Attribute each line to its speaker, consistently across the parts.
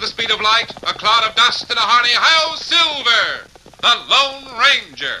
Speaker 1: The speed of light, a cloud of dust, and a hearty hi Silver, the Lone Ranger.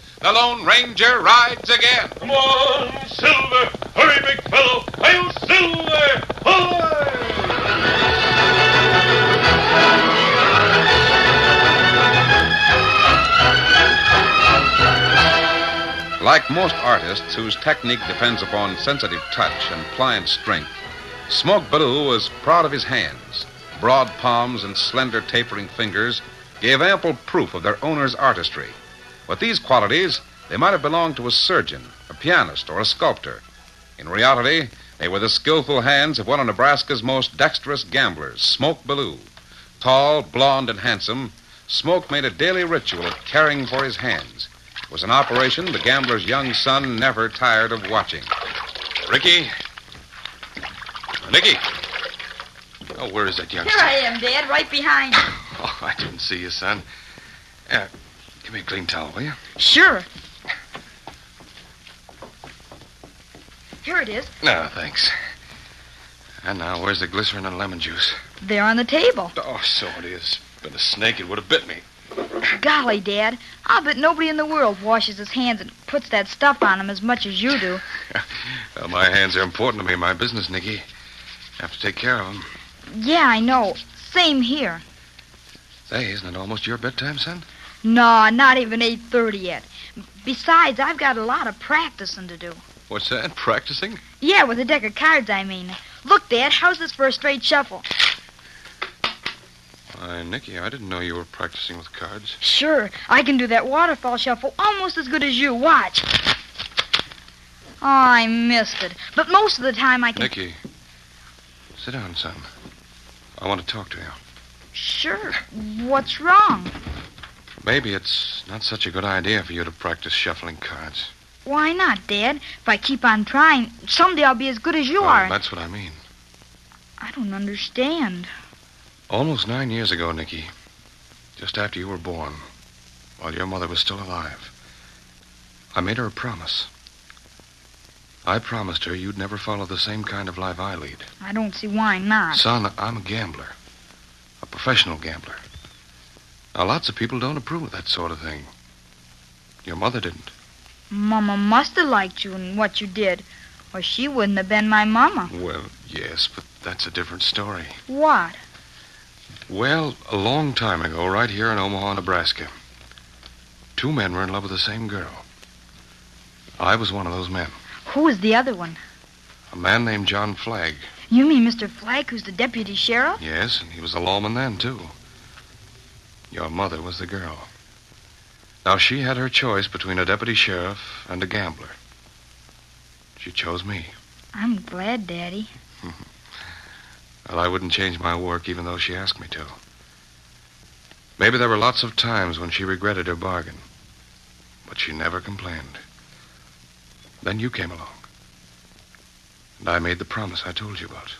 Speaker 1: the Lone Ranger rides again.
Speaker 2: Come on, Silver! Hurry, big fellow! Am Silver! Hi!
Speaker 1: Like most artists whose technique depends upon sensitive touch and pliant strength, Smoke Ballou was proud of his hands. Broad palms and slender tapering fingers gave ample proof of their owner's artistry. With these qualities, they might have belonged to a surgeon, a pianist, or a sculptor. In reality, they were the skillful hands of one of Nebraska's most dexterous gamblers, Smoke Ballou. Tall, blond, and handsome, Smoke made a daily ritual of caring for his hands. It was an operation the gambler's young son never tired of watching. Ricky. Nicky. Oh, where is that youngster?
Speaker 3: Here I am, Dad, right behind you.
Speaker 1: Oh, I didn't see you, son. Yeah, give me a clean towel, will you?
Speaker 3: Sure. Here it is.
Speaker 1: No, thanks. And now, where's the glycerin and lemon juice?
Speaker 3: There on the table.
Speaker 1: Oh, so it is. Been a snake, it would have bit me.
Speaker 3: Golly, Dad, I'll bet nobody in the world washes his hands and puts that stuff on them as much as you do.
Speaker 1: Well, my hands are important to me in my business, Nicky. Have to take care of them.
Speaker 3: Yeah, I know. Same here.
Speaker 1: Say, isn't it almost your bedtime, son?
Speaker 3: No, not even 8.30 yet. Besides, I've got a lot of practicing to do.
Speaker 1: What's that? Practicing?
Speaker 3: Yeah, with a deck of cards, I mean. Look, Dad, how's this for a straight shuffle?
Speaker 1: Why, Nicky, I didn't know you were practicing with cards.
Speaker 3: Sure, I can do that waterfall shuffle almost as good as you. Watch. Oh, I missed it. But most of the time I can.
Speaker 1: Nicky, sit down, son. I want to talk to you.
Speaker 3: Sure. What's wrong?
Speaker 1: Maybe it's not such a good idea for you to practice shuffling cards.
Speaker 3: Why not, Dad? If I keep on trying, someday I'll be as good as you
Speaker 1: Well,
Speaker 3: are.
Speaker 1: That's what I mean.
Speaker 3: I don't understand.
Speaker 1: Almost nine years ago, Nicky, just after you were born, while your mother was still alive, I made her a promise.
Speaker 4: I promised her you'd never follow the same kind of life I lead.
Speaker 3: I don't see why not.
Speaker 4: Son, I'm a gambler. A professional gambler. Now, lots of people don't approve of that sort of thing. Your mother didn't.
Speaker 3: Mama must have liked you and what you did, or she wouldn't have been my mama.
Speaker 4: Well, yes, but that's a different story.
Speaker 3: What?
Speaker 4: Well, a long time ago, right here in Omaha, Nebraska, two men were in love with the same girl. I was one of those men.
Speaker 3: Who was the other one?
Speaker 4: A man named John Flagg.
Speaker 3: You mean Mr. Flagg, who's the deputy sheriff?
Speaker 4: Yes, and he was a lawman then, too. Your mother was the girl. Now, she had her choice between a deputy sheriff and a gambler. She chose me.
Speaker 3: I'm glad, Daddy.
Speaker 4: Well, I wouldn't change my work even though she asked me to. Maybe there were lots of times when she regretted her bargain, but she never complained. Then you came along, and I made the promise I told you about.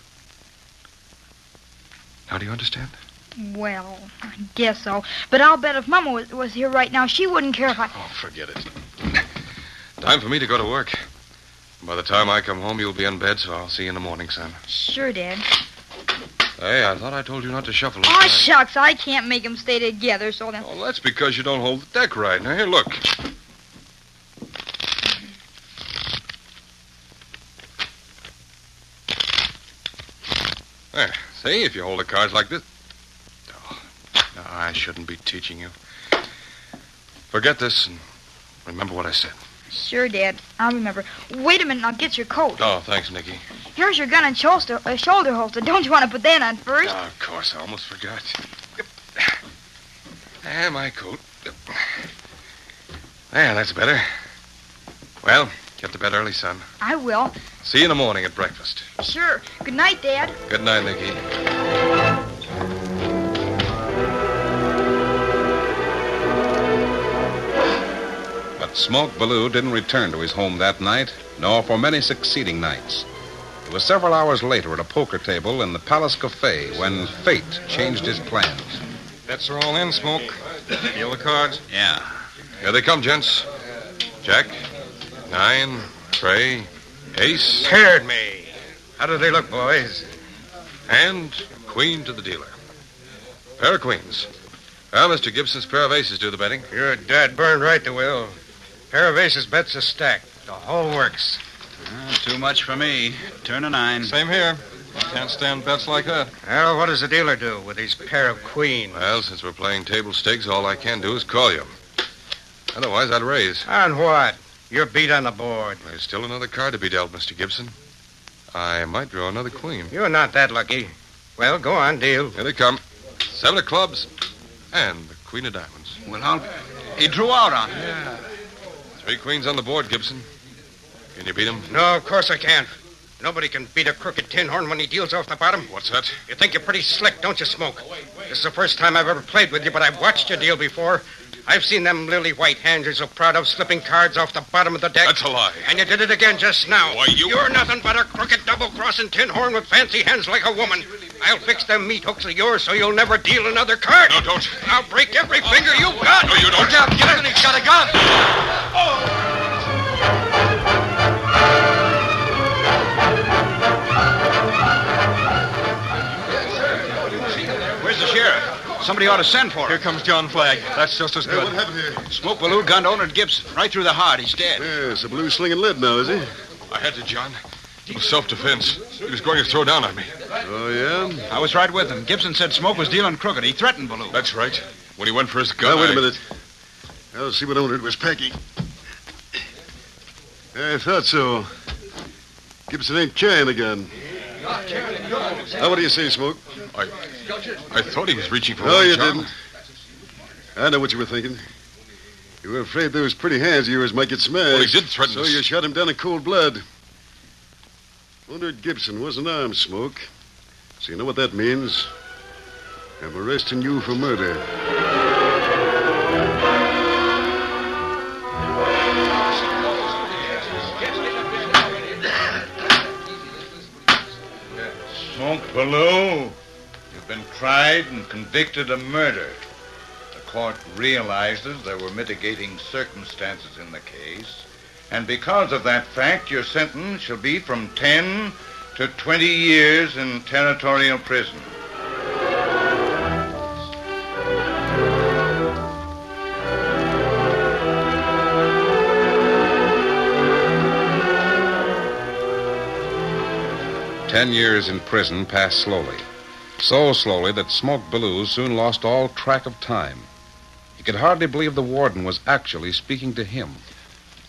Speaker 4: Now, do you understand?
Speaker 3: Well, I guess so. But I'll bet if Mama was, was here right now, she wouldn't care if I.
Speaker 4: Oh, forget it. Time for me to go to work. By the time I come home, you'll be in bed, so I'll see you in the morning, son.
Speaker 3: Sure, Dad.
Speaker 4: Hey, I thought I told you not to shuffle.
Speaker 3: Oh, shucks, I can't make 'em stay together, so then.
Speaker 4: Oh, that's because you don't hold the deck right. Now, here, look. There. See, if you hold the cards like this. I shouldn't be teaching you. Forget this and remember what I said.
Speaker 3: Sure, Dad. I'll remember. Wait a minute, I'll get your coat.
Speaker 4: Oh, thanks, Nicky.
Speaker 3: Here's your gun and shoulder, uh, shoulder holster. Don't you want to put that on first?
Speaker 4: Oh, of course, I almost forgot. And my coat. There, that's better. Well, get to bed early, son.
Speaker 3: I will.
Speaker 4: See you in the morning at breakfast.
Speaker 3: Sure. Good night, Dad.
Speaker 4: Good night, Nicky. Smoke Ballou didn't return to his home that night, nor for many succeeding nights. It was several hours later at a poker table in the Palace Cafe when fate changed his plans.
Speaker 5: Bets are all in, Smoke. Deal the cards.
Speaker 4: Yeah. Here they come, gents. Jack, nine, Trey, ace,
Speaker 5: Paired me. How do they look, boys?
Speaker 4: and queen to the dealer. Pair of queens. Well, Mr. Gibson's pair of aces do the betting.
Speaker 5: You're dead burned right to will. Pair of aces bets a stack. The whole works.
Speaker 6: Uh, too much for me. Turn a nine.
Speaker 5: Same here. Can't stand bets like that. Well, what does the dealer do with his pair of queens?
Speaker 4: Well, since we're playing table stakes, all I can do is call you. Otherwise, I'd raise.
Speaker 5: On what? You're beat on the board.
Speaker 4: There's still another card to be dealt, Mr. Gibson. I might draw another queen.
Speaker 5: You're not that lucky. Well, go on, deal.
Speaker 4: Here they come. Seven of clubs and the queen of diamonds.
Speaker 6: Well, I'll... He drew out on it.
Speaker 4: Three queens on the board, Gibson. Can you beat him?
Speaker 5: No, of course I can't. Nobody can beat a crooked tin horn when he deals off the bottom.
Speaker 4: What's that?
Speaker 5: You think you're pretty slick, don't you, Smoke? This is the first time I've ever played with you, but I've watched you deal before. I've seen them lily white hands you're so proud of slipping cards off the bottom of the deck.
Speaker 4: That's a lie.
Speaker 5: And you did it again just now.
Speaker 4: Why, you-
Speaker 5: You're nothing but a crooked double-crossing tin horn with fancy hands like a woman. I'll fix them meat hooks of yours so you'll never deal another card.
Speaker 4: No, don't.
Speaker 5: I'll break every finger you've got.
Speaker 4: No, you don't.
Speaker 5: Look out, Gibson, he's got a gun.
Speaker 6: Where's Somebody ought to send for him.
Speaker 5: Here comes John Flagg. That's just as good.
Speaker 7: what happened here?
Speaker 6: Smoke Ballou gunned owner Gibson. Right through the heart. He's dead.
Speaker 7: Yes, Ballou slinging lead now, is he?
Speaker 4: I had to, John. It was self-defense. He was going to throw down on me.
Speaker 7: Oh, yeah?
Speaker 6: I was right with him. Gibson said Smoke was dealing crooked. He threatened Ballou.
Speaker 4: That's right. When he went for his gun,
Speaker 7: Now, wait
Speaker 4: I-
Speaker 7: a minute. I'll see what owner it was packing. I thought so. Gibson ain't carrying a gun. Now, what do you say, Smoke?
Speaker 4: I, I thought he was reaching for
Speaker 7: No, you didn't. I know what you were thinking. You were afraid those pretty hands of yours might get smashed.
Speaker 4: Well, he did threaten
Speaker 7: So
Speaker 4: us.
Speaker 7: you shot him down in cold blood. Leonard Gibson wasn't armed, Smoke. So you know what that means? I'm arresting you for murder.
Speaker 8: Ballou, you've been tried and convicted of murder. The court realizes there were mitigating circumstances in the case, And because of that fact, your sentence shall be from 10 to 20 years in territorial prison.
Speaker 1: Ten years in prison passed slowly. So slowly that Smoke Ballou soon lost all track of time. He could hardly believe the warden was actually speaking to him.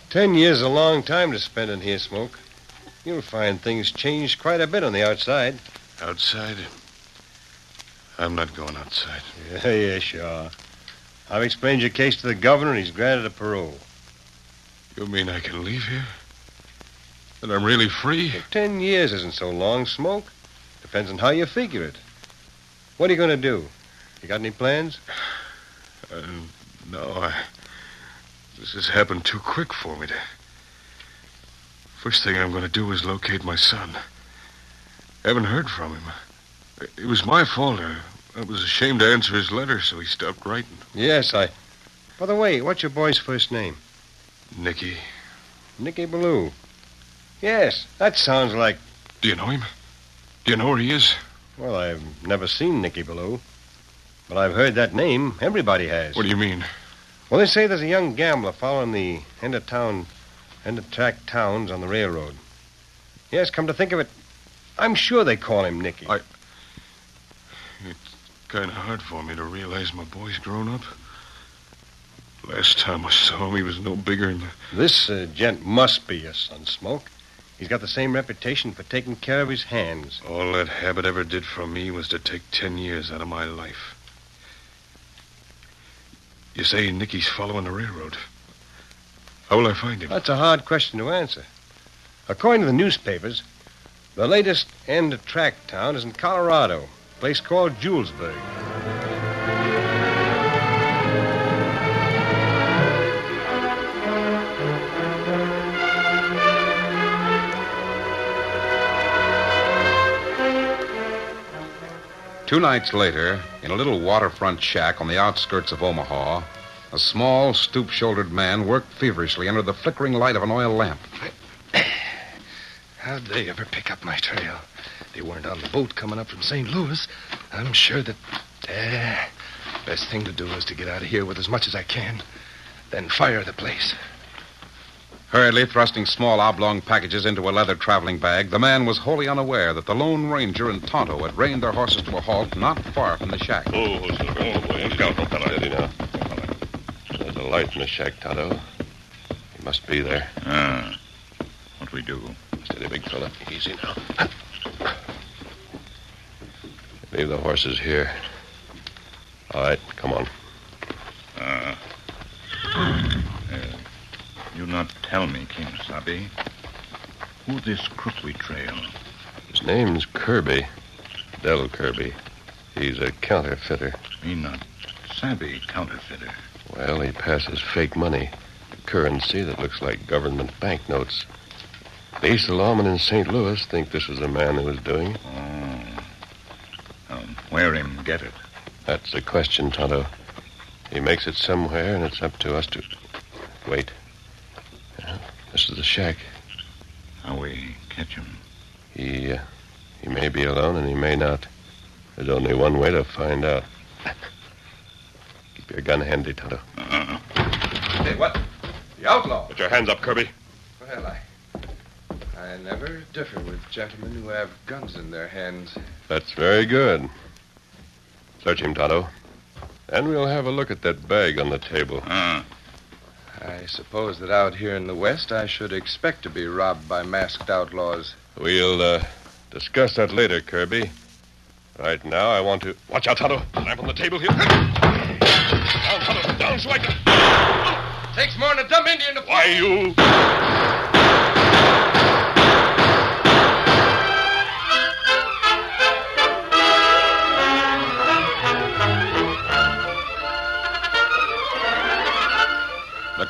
Speaker 9: Ten years is a long time to spend in here, Smoke. You'll find things changed quite a bit on the outside.
Speaker 4: Outside? I'm not going outside.
Speaker 9: Yeah, yeah, sure. I've explained your case to the governor, and he's granted a parole.
Speaker 4: You mean I can leave here? That I'm really free?
Speaker 9: Well, ten years isn't so long, Smoke. Depends on how you figure it. What are you going to do? You got any plans?
Speaker 4: Uh, no, I. This has happened too quick for me to. First thing I'm going to do is locate my son. Haven't heard from him. It was my fault. I, I was ashamed to answer his letter, so he stopped writing.
Speaker 9: Yes, I. By the way, what's your boy's first name?
Speaker 4: Nicky.
Speaker 9: Nicky Ballou. Yes, that sounds like.
Speaker 4: Do you know him? Do you know where he is?
Speaker 9: Well, I've never seen Nicky Ballou. But I've heard that name. Everybody has.
Speaker 4: What do you mean?
Speaker 9: Well, they say there's a young gambler following the end of town, end of track towns on the railroad. Yes, come to think of it, I'm sure they call him Nicky.
Speaker 4: I- It's kind of hard for me to realize my boy's grown up. Last time I saw him, he was no bigger than.
Speaker 9: This uh, gent must be your son, Smoke. He's got the same reputation for taking care of his hands.
Speaker 4: All that habit ever did for me was to take ten years out of my life. You say Nicky's following the railroad. How will I find him?
Speaker 9: That's a hard question to answer. According to the newspapers, the latest end of track town is in Colorado, a place called Julesburg.
Speaker 1: Two nights later, in a little waterfront shack on the outskirts of Omaha, a small, stoop shouldered man worked feverishly under the flickering light of an oil lamp.
Speaker 10: How'd they ever pick up my trail? They weren't on the boat coming up from St. Louis. I'm sure that. Eh, best thing to do is to get out of here with as much as I can, then fire the place.
Speaker 1: Hurriedly thrusting small oblong packages into a leather traveling bag, the man was wholly unaware that the Lone Ranger and Tonto had reined their horses to a halt not far from the shack.
Speaker 11: Oh, Silver. Oh, boy. Look out, fella. Steady now. There's a light in the shack, Tonto. He must be there.
Speaker 8: Ah. What we do?
Speaker 11: Steady, big fella. Easy now. Leave the horses here. All right, come on.
Speaker 8: Uh, you not tell me, King Sabi, who this crook we trail?
Speaker 11: His name's Kirby. Del Kirby. He's a counterfeiter.
Speaker 8: Me not savvy counterfeiter.
Speaker 11: Well, he passes fake money, currency that looks like government banknotes. These the lawmen in St. Louis think this is the man who is doing it.
Speaker 8: Oh. Um, where him get it?
Speaker 11: That's the question, Tonto. He makes it somewhere, and it's up to us to. Wait. Yeah, this is the shack.
Speaker 8: How we catch him?
Speaker 11: He, uh, he may be alone, and he may not. There's only one way to find out. Keep your gun handy, Tonto.
Speaker 8: Uh-uh.
Speaker 12: Hey, what? The outlaw?
Speaker 11: Put your hands up, Kirby.
Speaker 12: Well, I. I never differ with gentlemen who have guns in their hands.
Speaker 11: That's very good. Search him, Tonto. And we'll have a look at that bag on the table.
Speaker 8: Uh,
Speaker 12: I suppose that out here in the West I should expect to be robbed by masked outlaws.
Speaker 11: We'll uh, discuss that later, Kirby. Right now, I want to. Watch out, Tonto. Lamp on the table here. Down, Tonto. Down, so I can.
Speaker 10: Takes more than a dumb Indian to.
Speaker 11: Why, you.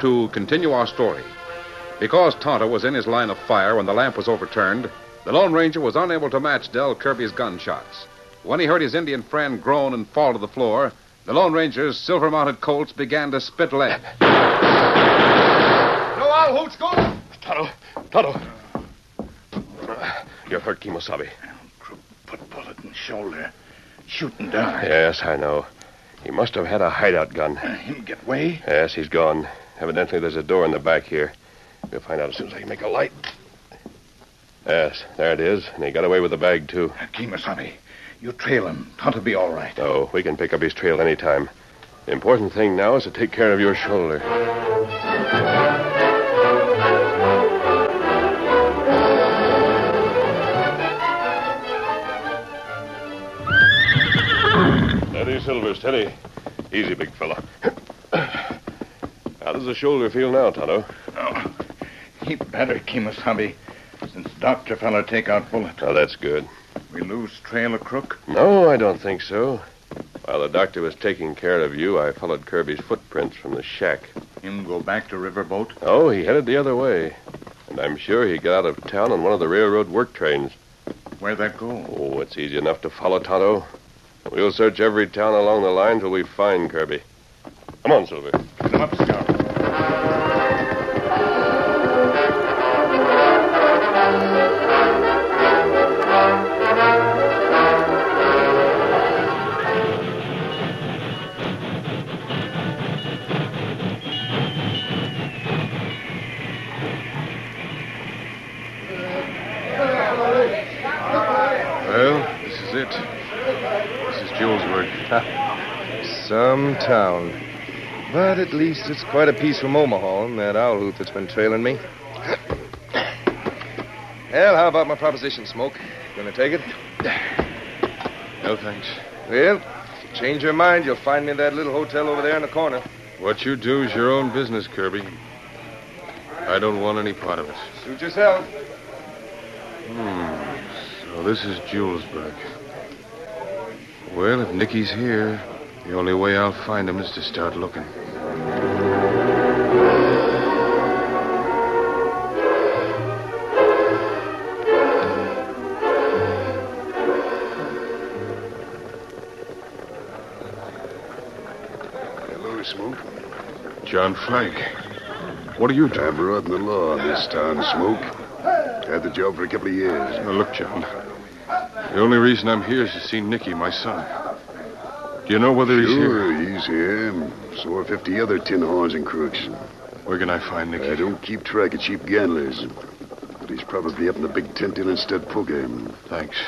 Speaker 1: To continue our story. Because Tonto was in his line of fire when the lamp was overturned, the Lone Ranger was unable to match Del Kirby's gunshots. When he heard his Indian friend groan and fall to the floor, the Lone Ranger's silver mounted Colts began to spit lead.
Speaker 5: No, all hoots go.
Speaker 11: Tonto, Tonto. You're hurt, Kimosabe.
Speaker 8: Put bullet in shoulder. Shooting down.
Speaker 11: Yes, I know. He must have had a hideout gun.
Speaker 8: Him get way?
Speaker 11: Yes, he's gone. Evidently, there's a door in the back here. We'll find out as soon as I can make a light. Yes, there it is. And he got away with the bag, too.
Speaker 8: Kimosabe, you trail him. Tonto be all right.
Speaker 11: Oh, we can pick up his trail any time. The important thing now is to take care of your shoulder. Steady, Silver, steady. Easy, big fella. How does the shoulder feel now, Tonto?
Speaker 8: Oh, he better, Kimosabe, since Dr. Feller take out bullet.
Speaker 11: Oh, that's good.
Speaker 8: We lose trail of crook?
Speaker 11: No, I don't think so. While the doctor was taking care of you, I followed Kirby's footprints from the shack.
Speaker 8: Him go back to Riverboat?
Speaker 11: Oh, he headed the other way. And I'm sure he got out of town on one of the railroad work trains.
Speaker 8: Where'd that go?
Speaker 11: Oh, it's easy enough to follow, Tonto. We'll search every town along the line till we find Kirby. Come on, Silver.
Speaker 10: Some town. But at least it's quite a piece from Omaha and that owl hoot that's been trailing me. Well, how about my proposition, Smoke? Gonna take it?
Speaker 4: No, thanks.
Speaker 10: Well, if you change your mind, you'll find me in that little hotel over there in the corner.
Speaker 4: What you do is your own business, Kirby. I don't want any part of it.
Speaker 10: Suit yourself.
Speaker 4: Hmm. So this is Julesburg. Well, if Nicky's here, the only way I'll find him is to start looking.
Speaker 7: Hello, Smoke.
Speaker 4: John Flagg. What are you doing?
Speaker 7: I'm brought the law in this town, Smoke. Had the job for a couple of years.
Speaker 4: Now, look, John. The only reason I'm here is to see Nicky, my son. Do you know whether he's
Speaker 7: sure,
Speaker 4: here?
Speaker 7: he's here. So are 50 other tin horns and crooks.
Speaker 4: Where can I find Nicky?
Speaker 7: I don't keep track of cheap gamblers. But he's probably up in the big tent in instead of poker.
Speaker 4: Thanks.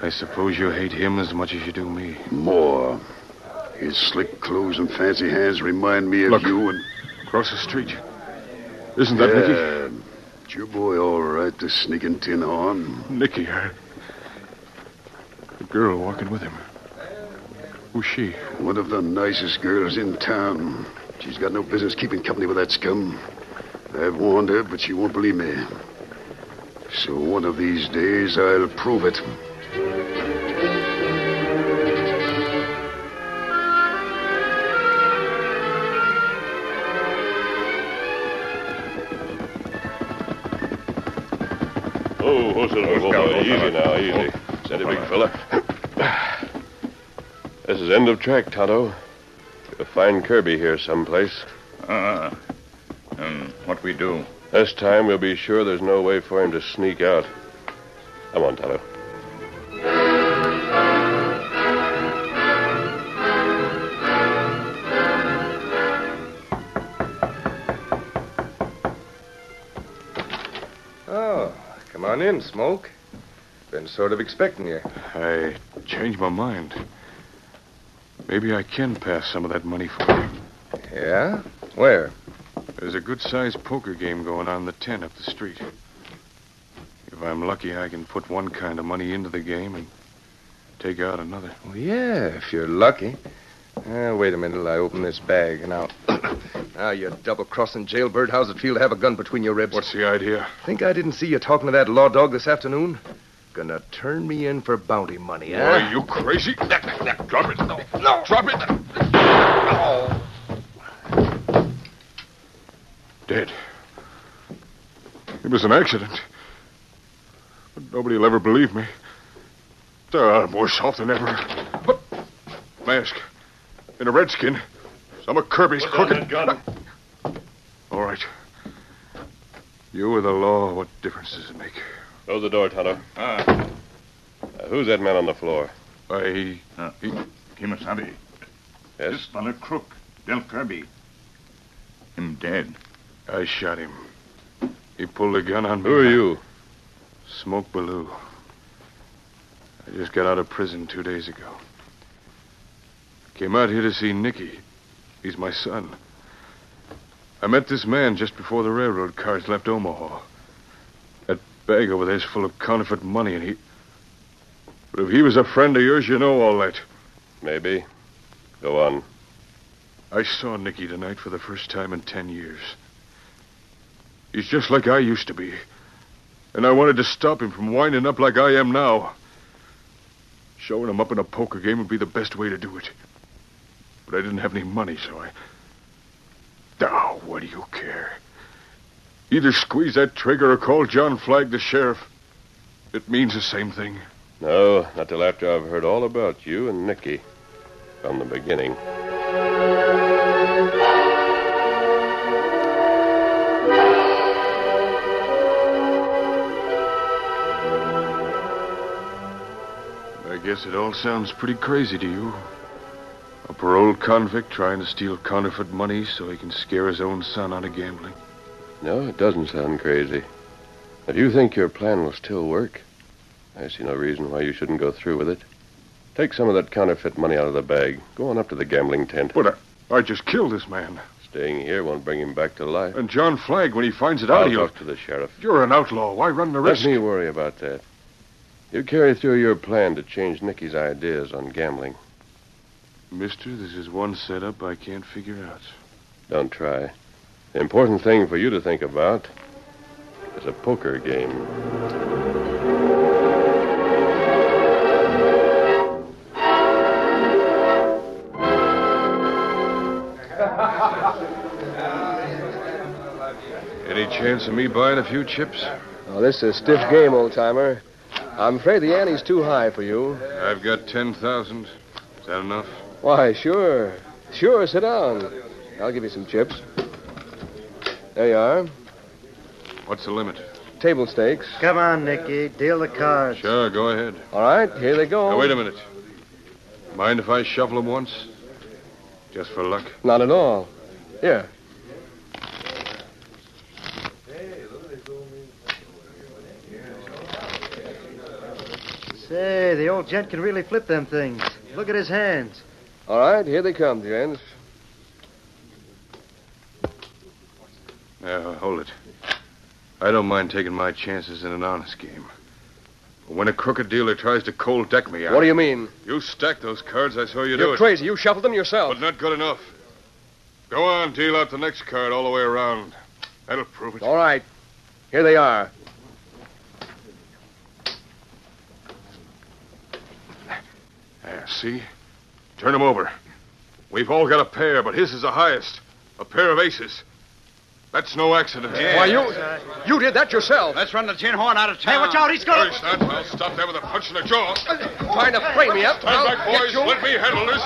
Speaker 4: I suppose you hate him as much as you do me.
Speaker 7: More. His slick clothes and fancy hands remind me of
Speaker 4: Look.
Speaker 7: you and.
Speaker 4: Across the street. Isn't that Nicky?
Speaker 7: It's your boy, all right, the sneaking tin horn.
Speaker 4: Nicky, I... The girl walking with him. Who's she?
Speaker 7: One of the nicest girls in town. She's got no business keeping company with that scum. I've warned her, but she won't believe me. So one of these days I'll prove it.
Speaker 11: Oh, oh, Silver,
Speaker 8: Oh,
Speaker 11: oh,
Speaker 8: Scout,
Speaker 11: boy, easy
Speaker 8: Scout.
Speaker 11: now, easy. Steady, big fella. This is end of track, Tonto. You'll find Kirby here someplace.
Speaker 8: Uh, um, what we do?
Speaker 11: This time we'll be sure there's no way for him to sneak out. Come on, Tonto.
Speaker 10: Oh, come on in, Smoke. Been sort of expecting you.
Speaker 4: I changed my mind. Maybe I can pass some of that money for you.
Speaker 10: Yeah? Where?
Speaker 4: There's a good sized poker game going on in the tent up the street. If I'm lucky, I can put one kind of money into the game and take out another.
Speaker 10: Well, yeah, if you're lucky. Uh, wait a minute till I open this bag, and I'll. now, you double-crossing jailbird, how's it feel to have a gun between your ribs?
Speaker 4: What's the idea?
Speaker 10: Think I didn't see you talking to that law dog this afternoon? Gonna turn me in for bounty money, huh?
Speaker 4: Are you crazy? Drop it. No, no. Drop it. No. Dead. It was an accident. But nobody will ever believe me. Uh, I'm worse off than ever. But, mask. In a redskin. Some of Kirby's
Speaker 11: Put down
Speaker 4: crooked.
Speaker 11: that gun.
Speaker 4: All right. You or the law, what difference does it make?
Speaker 11: Close the door, Tonto.
Speaker 8: Ah.
Speaker 11: Uh, who's that man on the floor?
Speaker 4: I.
Speaker 8: Uh, Kimosabe.
Speaker 11: Yes?
Speaker 8: This fellow crook, Del Kirby. Him dead.
Speaker 4: I shot him. He pulled a gun on me.
Speaker 11: Who are you?
Speaker 4: Smoke Ballou. I just got out of prison two days ago. Came out here to see Nicky. He's my son. I met this man just before the railroad cars left Omaha. Bag over there's full of counterfeit money, and he. But if he was a friend of yours, you know all that.
Speaker 11: Maybe. Go on.
Speaker 4: I saw Nicky tonight for the first time in ten years. He's just like I used to be. And I wanted to stop him from winding up like I am now. Showing him up in a poker game would be the best way to do it. But I didn't have any money, so I. Oh, what do you care? Either squeeze that trigger or call John Flagg the sheriff. It means the same thing.
Speaker 11: No, not till after I've heard all about you and Nicky. From the beginning.
Speaker 4: I guess it all sounds pretty crazy to you. A paroled convict trying to steal counterfeit money so he can scare his own son out of gambling.
Speaker 11: No, it doesn't sound crazy. If you think your plan will still work, I see no reason why you shouldn't go through with it. Take some of that counterfeit money out of the bag. Go on up to the gambling tent.
Speaker 4: But I, I just killed this man.
Speaker 11: Staying here won't bring him back to life.
Speaker 4: And John Flagg, when he finds it out,
Speaker 11: I'll
Speaker 4: he'll.
Speaker 11: talk to the sheriff.
Speaker 4: You're an outlaw. Why run the risk?
Speaker 11: Let me worry about that. You carry through your plan to change Nicky's ideas on gambling.
Speaker 4: Mister, this is one setup I can't figure out.
Speaker 11: Don't try. The important thing for you to think about is a poker game.
Speaker 4: Any chance of me buying a few chips?
Speaker 9: Oh, this is a stiff game, old timer. I'm afraid the ante's too high for you.
Speaker 4: I've got 10,000. Is that enough?
Speaker 9: Why, sure. Sure, sit down. I'll give you some chips. There you are.
Speaker 4: What's the limit?
Speaker 9: Table stakes.
Speaker 5: Come on, Nicky. Deal the cards.
Speaker 4: Sure, go ahead.
Speaker 9: All right, here they go.
Speaker 4: Now, wait a minute. Mind if I shuffle them once? Just for luck.
Speaker 9: Not at all. Here.
Speaker 5: Say, the old gent can really flip them things. Look at his hands.
Speaker 9: All right, here they come, gents.
Speaker 4: Hold it. I don't mind taking my chances in an honest game. But when a crooked dealer tries to cold deck me out.
Speaker 9: What do you mean?
Speaker 4: You stacked those cards, I saw you do it.
Speaker 9: You're
Speaker 4: it.
Speaker 9: crazy. You shuffled them yourself.
Speaker 4: But not good enough. Go on, deal out the next card all the way around. That'll prove it.
Speaker 9: All right. Here they are.
Speaker 4: Yeah, see? Turn them over. We've all got a pair, but his is the highest. A pair of aces. That's no accident.
Speaker 9: Why, you you did that yourself.
Speaker 6: Let's run the tin horn out of town.
Speaker 5: Hey, watch out. He's going
Speaker 4: Hurry, son. I'll stop that with a punch in the jaw.
Speaker 9: Trying to frame me up.
Speaker 4: Stand
Speaker 9: I'll
Speaker 4: back, boys. Let me handle this.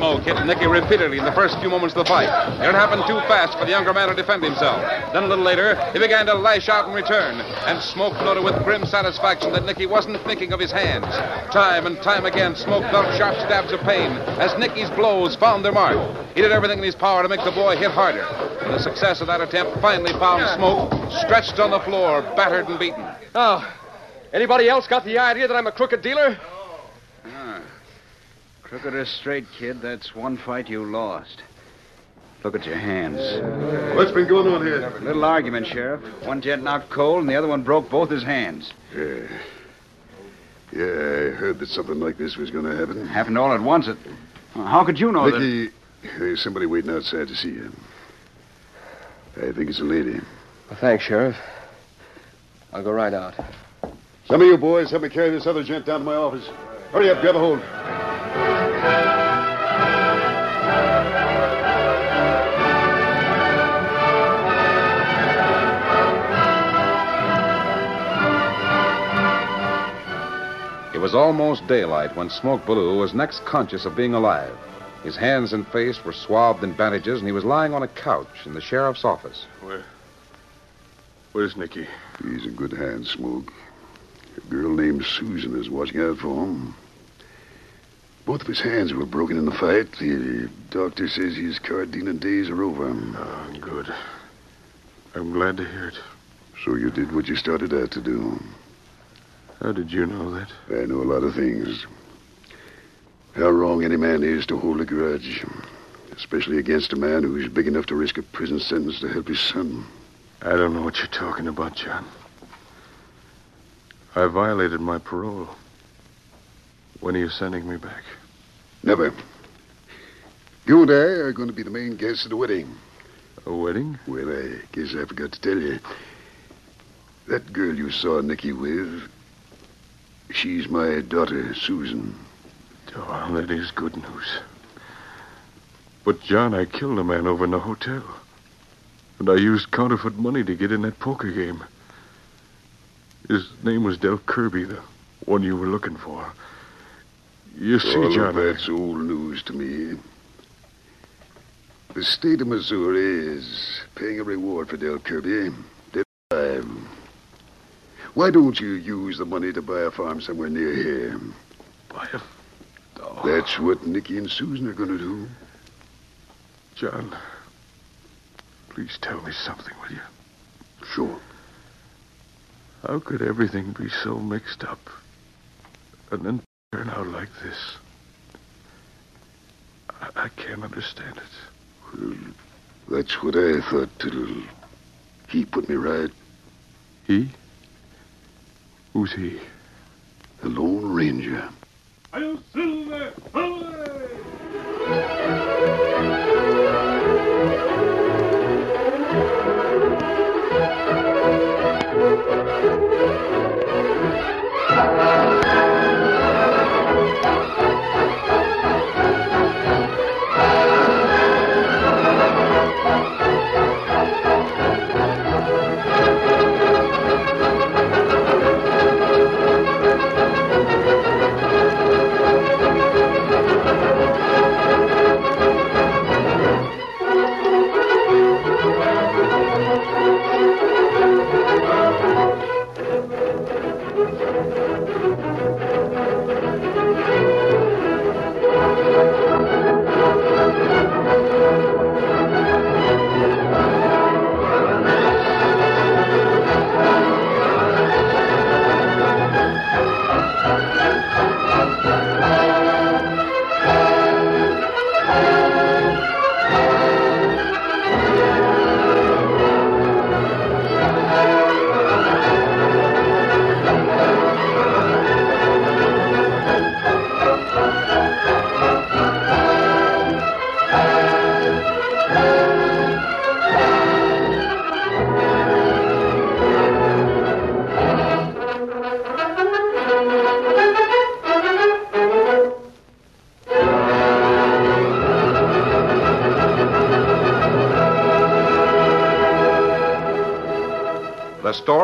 Speaker 1: Smoke hit Nicky repeatedly in the first few moments of the fight. It happened too fast for the younger man to defend himself. Then a little later, he began to lash out in return, and Smoke noted with grim satisfaction that Nicky wasn't thinking of his hands. Time and time again, Smoke felt sharp stabs of pain as Nicky's blows found their mark. He did everything in his power to make the boy hit harder. And the success of that attempt finally found Smoke stretched on the floor, battered and beaten.
Speaker 9: Oh, anybody else got the idea that I'm a crooked dealer?
Speaker 6: Ah. Crooked or straight, kid, that's one fight you lost. Look at your hands.
Speaker 4: What's been going on here?
Speaker 6: Little argument, Sheriff. One gent knocked cold, and the other one broke both his hands.
Speaker 4: Yeah. Yeah, I heard that something like this was going to happen.
Speaker 6: Happened all at once. It... How could you know that?
Speaker 4: Nicky, there's somebody waiting outside to see you. I think it's a lady.
Speaker 9: Well, thanks, Sheriff. I'll go right out.
Speaker 4: Some of you boys help me carry this other gent down to my office. Hurry up, grab a hold.
Speaker 1: Was almost daylight when Smoke Ballou was next conscious of being alive. His hands and face were swathed in bandages, and he was lying on a couch in the sheriff's office.
Speaker 4: Where? Where's Nicky?
Speaker 7: He's in good hands, Smoke. A girl named Susan is watching out for him. Both of his hands were broken in the fight. The doctor says his cardina days are over.
Speaker 4: Oh, good. I'm glad to hear it.
Speaker 7: So you did what you started out to do.
Speaker 4: How did you know that?
Speaker 7: I know a lot of things. How wrong any man is to hold a grudge, especially against a man who's big enough to risk a prison sentence to help his son.
Speaker 4: I don't know what you're talking about, John. I violated my parole. When are you sending me back?
Speaker 7: Never. You and I are going to be the main guests at the wedding.
Speaker 4: A wedding?
Speaker 7: Well, I guess I forgot to tell you. That girl you saw Nicky with, she's my daughter, Susan.
Speaker 4: Oh, that is good news. But, John, I killed a man over in the hotel. And I used counterfeit money to get in that poker game. His name was Del Kirby, the one you were looking for. You see,
Speaker 7: All
Speaker 4: John.
Speaker 7: of that's old news to me. The state of Missouri is paying a reward for Del Kirby. Eh? Why don't you use the money to buy a farm somewhere near here?
Speaker 4: Buy a... Oh.
Speaker 7: That's what Nicky and Susan are going to do.
Speaker 4: John, please tell me something, will you?
Speaker 7: Sure.
Speaker 4: How could everything be so mixed up and then turn out like this? I, I can't understand it.
Speaker 7: Well, that's what I thought till he put me right.
Speaker 4: He? Who's he?
Speaker 7: The Lone Ranger.
Speaker 13: I'll Silver! Away!